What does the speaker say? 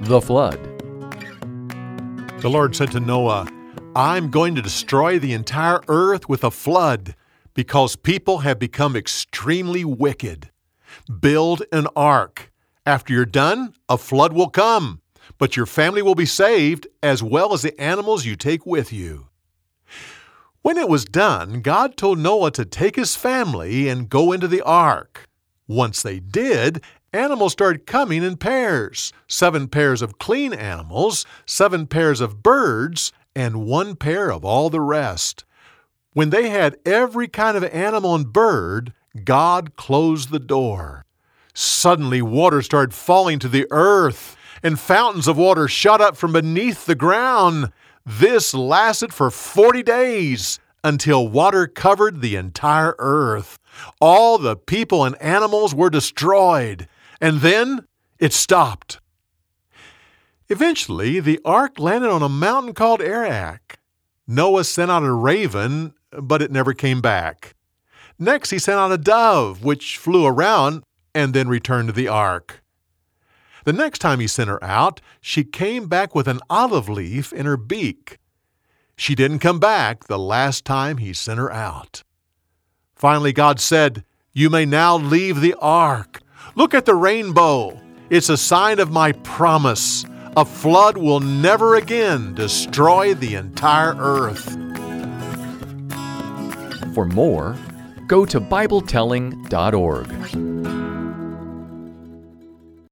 The Flood. The Lord said to Noah, I'm going to destroy the entire earth with a flood because people have become extremely wicked. Build an ark. After you're done, a flood will come, but your family will be saved as well as the animals you take with you. When it was done, God told Noah to take his family and go into the ark. Once they did, animals started coming in pairs seven pairs of clean animals, seven pairs of birds, and one pair of all the rest. When they had every kind of animal and bird, God closed the door. Suddenly, water started falling to the earth, and fountains of water shot up from beneath the ground. This lasted for 40 days until water covered the entire earth. All the people and animals were destroyed, and then it stopped. Eventually, the ark landed on a mountain called Ararat. Noah sent out a raven, but it never came back. Next, he sent out a dove, which flew around and then returned to the ark. The next time he sent her out, she came back with an olive leaf in her beak. She didn't come back the last time he sent her out. Finally, God said, You may now leave the ark. Look at the rainbow. It's a sign of my promise. A flood will never again destroy the entire earth. For more, go to BibleTelling.org.